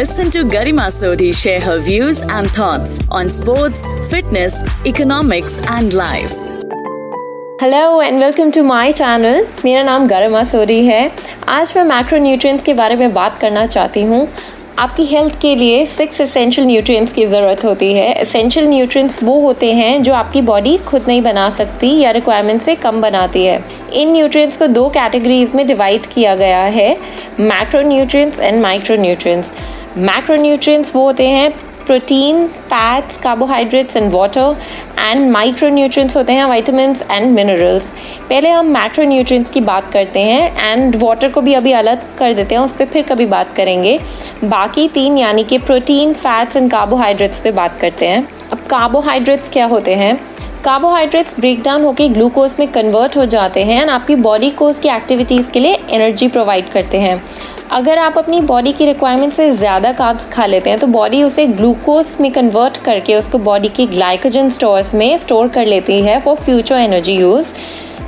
listen to Garima Sodhi share her views and thoughts on sports, fitness, economics, and life. Hello and welcome to my channel मेरा नाम गरिमा sorry है। आज मैं macro nutrients के बारे में बात करना चाहती हूँ। आपकी हेल्थ के लिए सिक्स एसेंशियल न्यूट्रिएंट्स की ज़रूरत होती है। एसेंशियल न्यूट्रिएंट्स वो होते हैं जो आपकी बॉडी खुद नहीं बना सकती या रिक्वायरमेंट से कम बनाती है। इन न्यूट्रिएंट्स को दो कैटेगरीज में डिवाइड किया गया है। Macro nutrients and micro nutrients macronutrients वो होते हैं protein fats carbohydrates and water and micronutrients होते हैं वाइटामिन एंड मिनरल्स पहले हम मैक्रो न्यूट्रिएंट्स की बात करते हैं एंड वाटर को भी अभी अलग कर देते हैं, उस पर फिर कभी बात करेंगे. बाकी तीन यानी कि प्रोटीन फैट्स एंड कार्बोहाइड्रेट्स पे बात करते हैं. अब कार्बोहाइड्रेट्स क्या होते हैं? कार्बोहाइड्रेट्स ब्रेक डाउन होकर ग्लूकोज में कन्वर्ट हो जाते हैं एंड आपकी बॉडी को उसकी एक्टिविटीज़ के लिए एनर्जी प्रोवाइड करते हैं. अगर आप अपनी बॉडी की रिक्वायरमेंट से ज़्यादा काब्स खा लेते हैं तो बॉडी उसे ग्लूकोज में कन्वर्ट करके उसको बॉडी के ग्लाइकोजन स्टोर्स में स्टोर कर लेती है for future energy use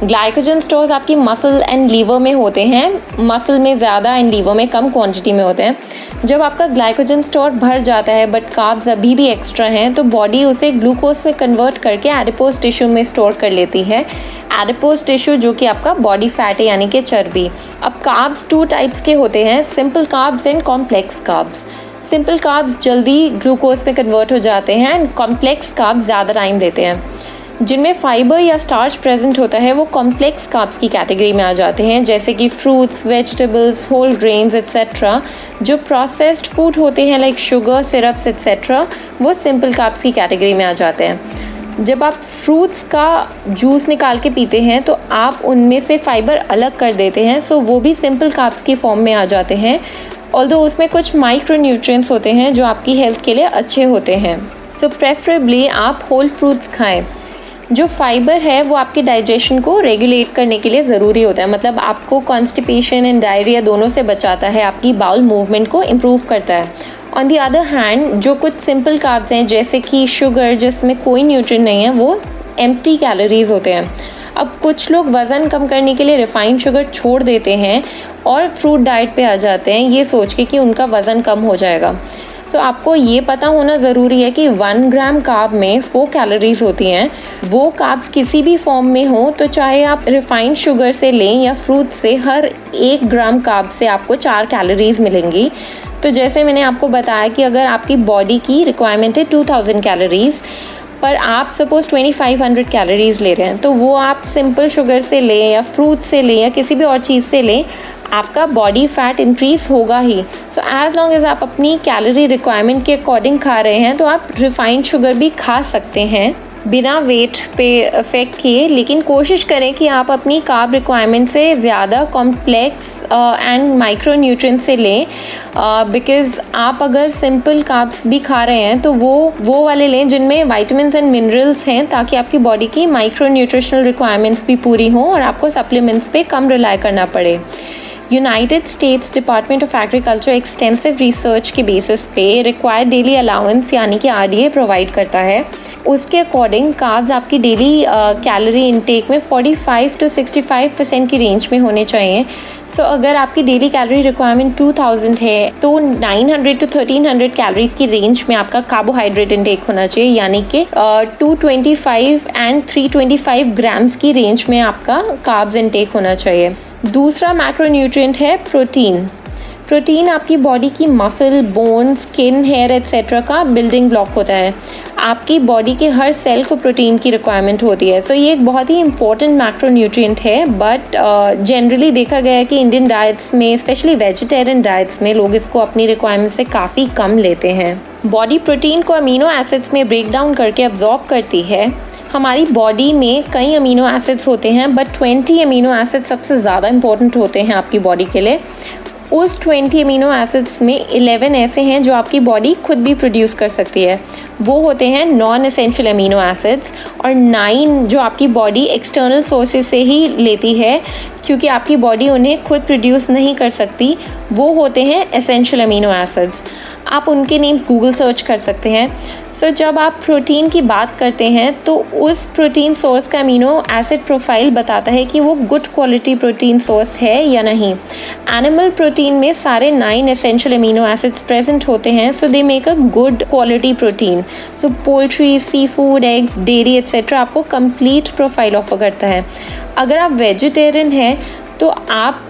glycogen stores आपकी मसल एंड लीवर में होते हैं। मसल में ज़्यादा एंड लीवर में कम क्वांटिटी में होते हैं। जब आपका ग्लाइकोजन स्टोर भर जाता है बट काब्स अभी भी एक्स्ट्रा हैं तो बॉडी उसे ग्लूकोज में कन्वर्ट करके एडिपोज टिश्यू में स्टोर कर लेती है। एडिपोज टिश्यू जो कि आपका बॉडी फैट है, यानी कि चर्बी। अब काब्स टू टाइप्स के होते हैं simple carbs and complex carbs simple carbs जल्दी ग्लूकोज में कन्वर्ट हो जाते हैं एंड कॉम्प्लेक्स काब्स ज़्यादा टाइम लेते हैं। जिनमें फाइबर या स्टार्च प्रेजेंट होता है वो कॉम्प्लेक्स काप्स की कैटेगरी में आ जाते हैं जैसे कि fruits vegetables whole grains etcetera जो प्रोसेस्ड फ़ूड होते हैं लाइक शुगर सिरप्स एक्सेट्रा वो सिंपल काप्स की कैटेगरी में आ जाते हैं। जब आप फ्रूट्स का जूस निकाल के पीते हैं तो आप उनमें से फाइबर अलग कर देते हैं सो वो भी सिंपल काप्स की फॉर्म में आ जाते हैं ऑल उसमें कुछ माइक्रो न्यूट्रिएंट्स होते हैं जो आपकी हेल्थ के लिए अच्छे होते हैं। सो so, प्रेफरेबली आप होल फ्रूट्स खाएँ। जो फाइबर है, वो आपके डाइजेशन को रेगुलेट करने के लिए ज़रूरी होता है। मतलब आपको कॉन्स्टिपेशन एंड डायरिया दोनों से बचाता है, आपकी बाउल मूवमेंट को इम्प्रूव करता है। ऑन दी अदर हैंड जो कुछ सिंपल कार्ब्स हैं, जैसे कि शुगर जिसमें कोई न्यूट्रिन नहीं है, वो एम कैलोरीज होते हैं। अब कुछ लोग वज़न कम करने के लिए रिफाइंड शुगर छोड़ देते हैं और फ्रूट डाइट पे आ जाते हैं, ये सोच के कि उनका वज़न कम हो जाएगा। तो आपको ये पता होना ज़रूरी है कि वन ग्राम काब में फोर कैलोरीज होती हैं। वो काब्स किसी भी फॉर्म में हो तो चाहे आप रिफाइंड शुगर से लें या फ्रूट से, हर एक ग्राम काब से आपको चार कैलोरीज मिलेंगी। तो जैसे मैंने आपको बताया कि अगर आपकी बॉडी की रिक्वायरमेंट है टू थाउज़ेंड कैलोरीज पर आप सपोज़ 2500 कैलोरीज ले रहे हैं तो वो आप सिंपल शुगर से लें या फ्रूट से लें या किसी भी और चीज़ से लें, आपका बॉडी फैट इंक्रीज होगा ही। सो एज लॉन्ग एज आप अपनी कैलोरी रिक्वायरमेंट के अकॉर्डिंग खा रहे हैं तो आप रिफाइंड शुगर भी खा सकते हैं बिना वेट पे अफेक्ट किए। लेकिन कोशिश करें कि आप अपनी कार्ब रिक्वायरमेंट से ज़्यादा कॉम्प्लेक्स एंड माइक्रो न्यूट्रिय से लें बिकॉज़ आप अगर सिंपल काप्स भी खा रहे हैं तो वो वो वाले लें जिनमें वाइटमिन एंड मिनरल्स हैं, ताकि आपकी बॉडी की माइक्रो न्यूट्रिशनल रिक्वायरमेंट्स भी पूरी हों और आपको सप्लीमेंट्स पे कम रिलाई करना पड़े। United States department of agriculture extensive research के बेसिस पे रिक्वायर्ड डेली अलाउंस यानी कि आरडीए प्रोवाइड करता है। उसके अकॉर्डिंग कार्ब्स आपकी डेली कैलोरी इनटेक में 45 टू 65 परसेंट की रेंज में होने चाहिए। सो so, अगर आपकी डेली कैलोरी रिक्वायरमेंट 2000 है तो 900 टू 1300 कैलोरीज की रेंज में आपका कार्बोहाइड्रेट इनटेक होना चाहिए। यानी कि two twenty five and three twenty five grams की रेंज में आपका कार्ब्स इनटेक होना चाहिए। दूसरा मैक्रोन्यूट्रिएंट है प्रोटीन प्रोटीन आपकी बॉडी की muscle bone skin hair etcetera का बिल्डिंग ब्लॉक होता है. आपकी बॉडी के हर सेल को प्रोटीन की रिक्वायरमेंट होती है. सो so, ये एक बहुत ही इंपॉर्टेंट मैक्रोन्यूट्रिएंट है बट जनरली uh, देखा गया है कि इंडियन डाइट्स में स्पेशली वेजिटेरियन डाइट्स में लोग इसको अपनी रिक्वायरमेंट से काफ़ी कम लेते हैं. बॉडी प्रोटीन को अमीनो एसिड्स में ब्रेक डाउन करके अब्जॉर्ब करती है. हमारी बॉडी में कई अमीनो एसिड्स होते हैं बट 20 अमीनो एसिड सबसे ज़्यादा इंपॉर्टेंट होते हैं आपकी बॉडी के लिए। उस 20 अमीनो एसिड्स में 11 ऐसे हैं जो आपकी बॉडी खुद भी प्रोड्यूस कर सकती है। वो होते हैं नॉन एसेंशियल अमीनो एसिड्स और नाइन जो आपकी बॉडी एक्सटर्नल सोर्सेज से ही लेती है, क्योंकि आपकी बॉडी उन्हें खुद प्रोड्यूस नहीं कर सकती, वो होते हैं एसेंशियल अमीनो एसिड्स आप उनके नेम्स गूगल सर्च कर सकते हैं। सो so, जब आप प्रोटीन की बात करते हैं तो उस प्रोटीन सोर्स का अमीनो एसिड प्रोफ़ाइल बताता है कि वो गुड क्वालिटी प्रोटीन सोर्स है या नहीं। एनिमल प्रोटीन में सारे nine essential amino acids present होते हैं so they make a good quality protein so poultry sea food eggs dairy etcetera आपको कंप्लीट प्रोफ़ाइल ऑफ़र करता है। अगर आप वेजिटेरियन हैं तो आप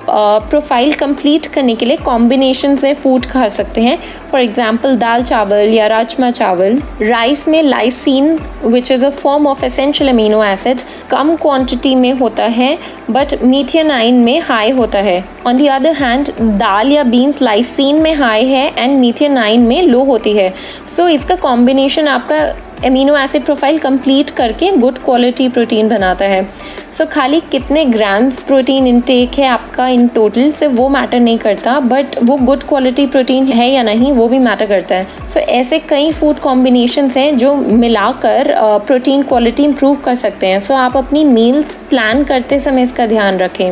प्रोफ़ाइल कंप्लीट करने के लिए कॉम्बिनेशन में फ़ूड खा सकते हैं। फॉर एग्ज़ाम्पल दाल चावल या राजमा चावल। राइस में lysine which is a form of essential amino acid come quantity में होता है बट मीथियनाइन में हाई होता है। ऑन दी अदर हैंड दाल या बीन्स लाइसिन में हाई है एंड मीथियनाइन में लो होती है। सो so, इसका कॉम्बिनेशन आपका अमीनो एसिड प्रोफ़ाइल कंप्लीट करके गुड क्वालिटी प्रोटीन बनाता है। सो so, खाली कितने ग्राम्स प्रोटीन इनटेक है आपका इन टोटल से वो मैटर नहीं करता बट वो गुड क्वालिटी प्रोटीन है या नहीं वो भी मैटर करता है। सो so, ऐसे कई फ़ूड कॉम्बिनेशन हैं जो मिलाकर प्रोटीन क्वालिटी इम्प्रूव कर सकते हैं। सो so, आप अपनी मील्स प्लान करते समय इसका ध्यान रखें।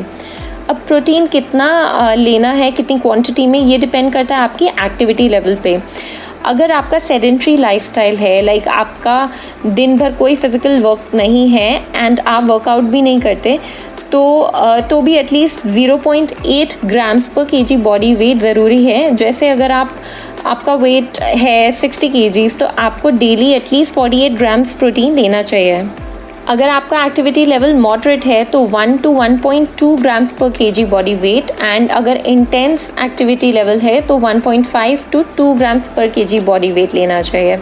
अब प्रोटीन कितना लेना है कितनी क्वांटिटी में ये डिपेंड करता है आपकी एक्टिविटी लेवल पे। अगर आपका सेडेंट्री लाइफस्टाइल है लाइक like आपका दिन भर कोई फ़िज़िकल वर्क नहीं है एंड आप वर्कआउट भी नहीं करते तो तो भी at least 0.8 grams per K G body wait ज़रूरी है। जैसे अगर आप, आपका वेट है 60 के तो आपको डेली एटलीस्ट 48 ग्राम्स प्रोटीन देना चाहिए। अगर आपका एक्टिविटी लेवल मॉडरेट है तो one to one point two grams per K G body weight and अगर इंटेंस एक्टिविटी लेवल है तो one point five to two grams per K G body weight लेना चाहिए।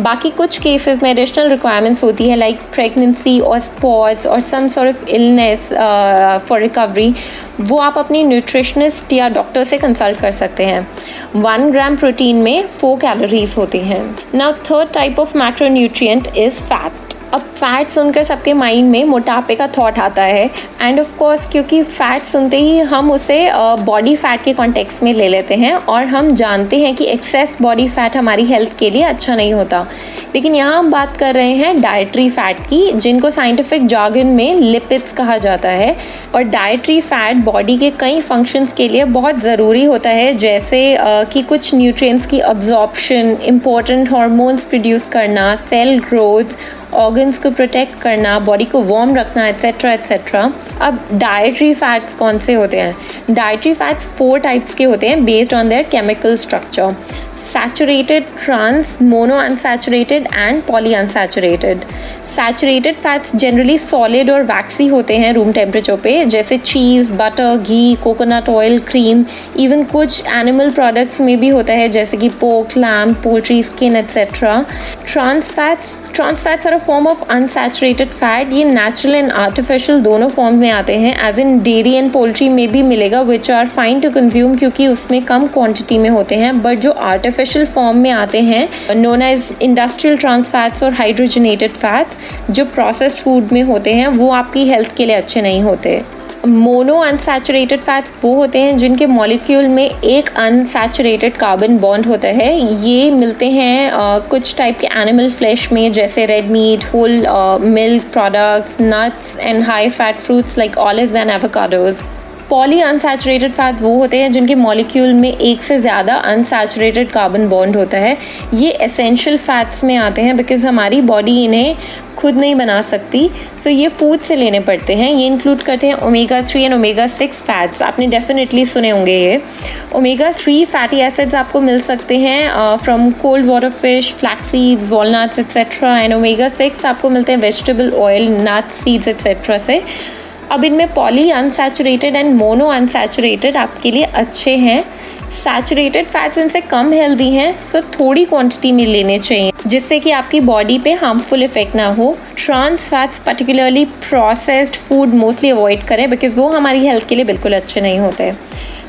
बाकी कुछ केसेस में एडिशनल रिक्वायरमेंट्स होती है लाइक प्रेगनेंसी और स्पॉट्स और some sort of illness for recovery वो आप अपनी न्यूट्रिशनिस्ट या डॉक्टर से कंसल्ट कर सकते हैं। वन ग्राम प्रोटीन में फोर कैलोरीज होती हैं। Now third type of macronutrient is fat अब फैट सुनकर सबके माइंड में मोटापे का थॉट आता है। एंड ऑफ़ कोर्स क्योंकि फैट सुनते ही हम उसे बॉडी फैट के कॉन्टेक्स्ट में ले लेते हैं और हम जानते हैं कि एक्सेस बॉडी फैट हमारी हेल्थ के लिए अच्छा नहीं होता। लेकिन यहाँ हम बात कर रहे हैं डाइट्री फैट की, जिनको साइंटिफिक जॉगन में लिपिड्स कहा जाता है। और डाइट्री फैट बॉडी के कई फ़ंक्शंस के लिए बहुत ज़रूरी होता है, जैसे कि कुछ न्यूट्रिएंट्स की अब्जॉर्प्शन इम्पोर्टेंट हॉर्मोन्स प्रोड्यूस करना सेल ग्रोथ ऑर्गन्स को प्रोटेक्ट करना बॉडी को वार्म रखना एट्सेट्रा एट्सेट्रा अब डाइट्री फैट्स कौन से होते हैं? डाइट्री फैट्स फोर टाइप्स के होते हैं based on their chemical structure saturated trans saturated, trans, monounsaturated and polyunsaturated. Saturated fats generally solid और वैक्सी होते हैं रूम टेम्परेचर पे जैसे चीज़ बटर घी कोकोनट ऑयल क्रीम इवन कुछ एनिमल प्रोडक्ट्स में भी होता है जैसे कि pork lamb poultry skin etcetera trans fats trans fats are a form of unsaturated fat ये नेचुरल एंड आर्टिफिशियल दोनों फॉर्म में आते हैं as in dairy and poultry में भी मिलेगा which are fine to consume क्योंकि उसमें कम क्वांटिटी में होते हैं बट जो आर्टिफिशियल फॉर्म में आते हैं known as industrial trans fats और हाइड्रोजनेटेड फैट्स जो प्रोसेस्ड फ़ूड में होते हैं, वो आपकी हेल्थ के लिए अच्छे नहीं होते। मोनो अनसैचुरेटेड फैट्स वो होते हैं जिनके मॉलिक्यूल में एक अनसैचुरेटेड कार्बन बॉन्ड होता है। ये मिलते हैं कुछ टाइप के एनिमल फ्लैश में, जैसे red meat, whole milk products, nuts, and high fat fruits like olives and avocados. Polyunsaturated fats वो होते हैं जिनके मॉलिक्यूल में एक से ज़्यादा अनसैचुरेटेड कार्बन बॉन्ड होता है। ये एसेंशियल फैट्स में आते हैं बिकॉज़ हमारी बॉडी इन्हें खुद नहीं बना सकती। सो so ये फ़ूड से लेने पड़ते हैं। ये इंक्लूड करते हैं omega three and omega six fats आपने डेफिनेटली सुने होंगे ये। ओमेगा थ्री फैटी एसिड्स आपको मिल सकते हैं from cold water fish flaxseeds walnuts etcetera and omega six आपको मिलते हैं vegetable oil nuts seeds etcetera से। अब इनमें polyunsaturated and mono unsaturated आपके लिए अच्छे हैं। सैचुरेटेड फैट्स इनसे कम हेल्दी हैं सो थोड़ी क्वांटिटी में लेने चाहिए, जिससे कि आपकी बॉडी पे हार्मफुल इफ़ेक्ट ना हो। Trans fats particularly processed food mostly avoid करें बिकॉज़ वो हमारी हेल्थ के लिए बिल्कुल अच्छे नहीं होते।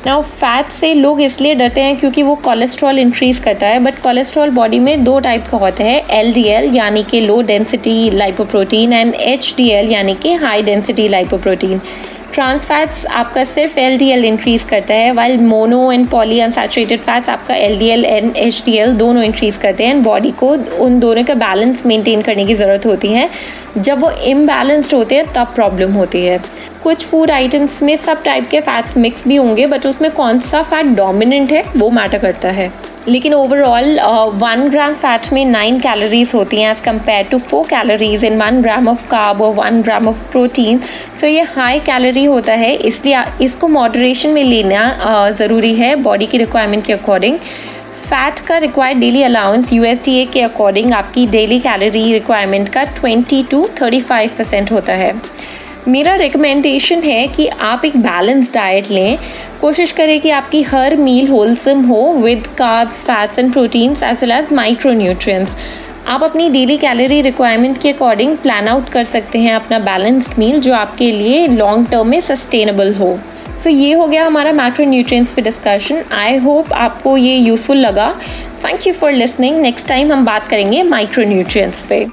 नाउ फैट से लोग इसलिए डरते हैं क्योंकि वो कोलेस्ट्रॉल इंक्रीज करता है बट कोलेस्ट्रॉल बॉडी में दो टाइप का होता है एल डी एल यानी कि low density lipoprotein and H D L यानी कि high density lipoprotein trans fats आपका सिर्फ़ एल डी एल इंक्रीज करता है while mono and poly unsaturated fats आपका L D L and H D L दोनों इंक्रीज करते हैं एंड बॉडी को उन दोनों का बैलेंस मेंटेन करने की ज़रूरत होती है. जब वो इम्बैलेंस्ड होते हैं, तब प्रॉब्लम होती है. कुछ फ़ूड आइटम्स में सब टाइप के फैट्स मिक्स भी होंगे बट उसमें कौन सा फैट डोमिनेंट है वो मैटर करता है। लेकिन ओवरऑल वन ग्राम फैट में नाइन कैलोरीज होती हैं as compared to four calories in one gram of carb और one gram of protein so ये हाई कैलोरी होता है इसलिए इसको मॉडरेशन में लेना uh, ज़रूरी है बॉडी की रिक्वायरमेंट के अकॉर्डिंग फैट का रिक्वायर्ड डेली अलाउंस यू के अकॉर्डिंग आपकी डेली कैलोरी रिक्वायरमेंट का 20 टू 35 परसेंट होता है। मेरा रिकमेंडेशन है कि आप एक बैलेंस डाइट लें। कोशिश करें कि आपकी हर मील होलसम हो with carbs fats and proteins as well as micronutrients आप अपनी डेली कैलोरी रिक्वायरमेंट के अकॉर्डिंग प्लान आउट कर सकते हैं अपना बैलेंस्ड मील जो आपके लिए लॉन्ग टर्म में सस्टेनेबल हो। सो so, ये हो गया हमारा मैक्रो न्यूट्रिएंट्स पे डिस्कशन आई होप आपको ये यूज़फुल लगा। Thank you for listening next time हम बात करेंगे माइक्रो न्यूट्रिएंट्स पे।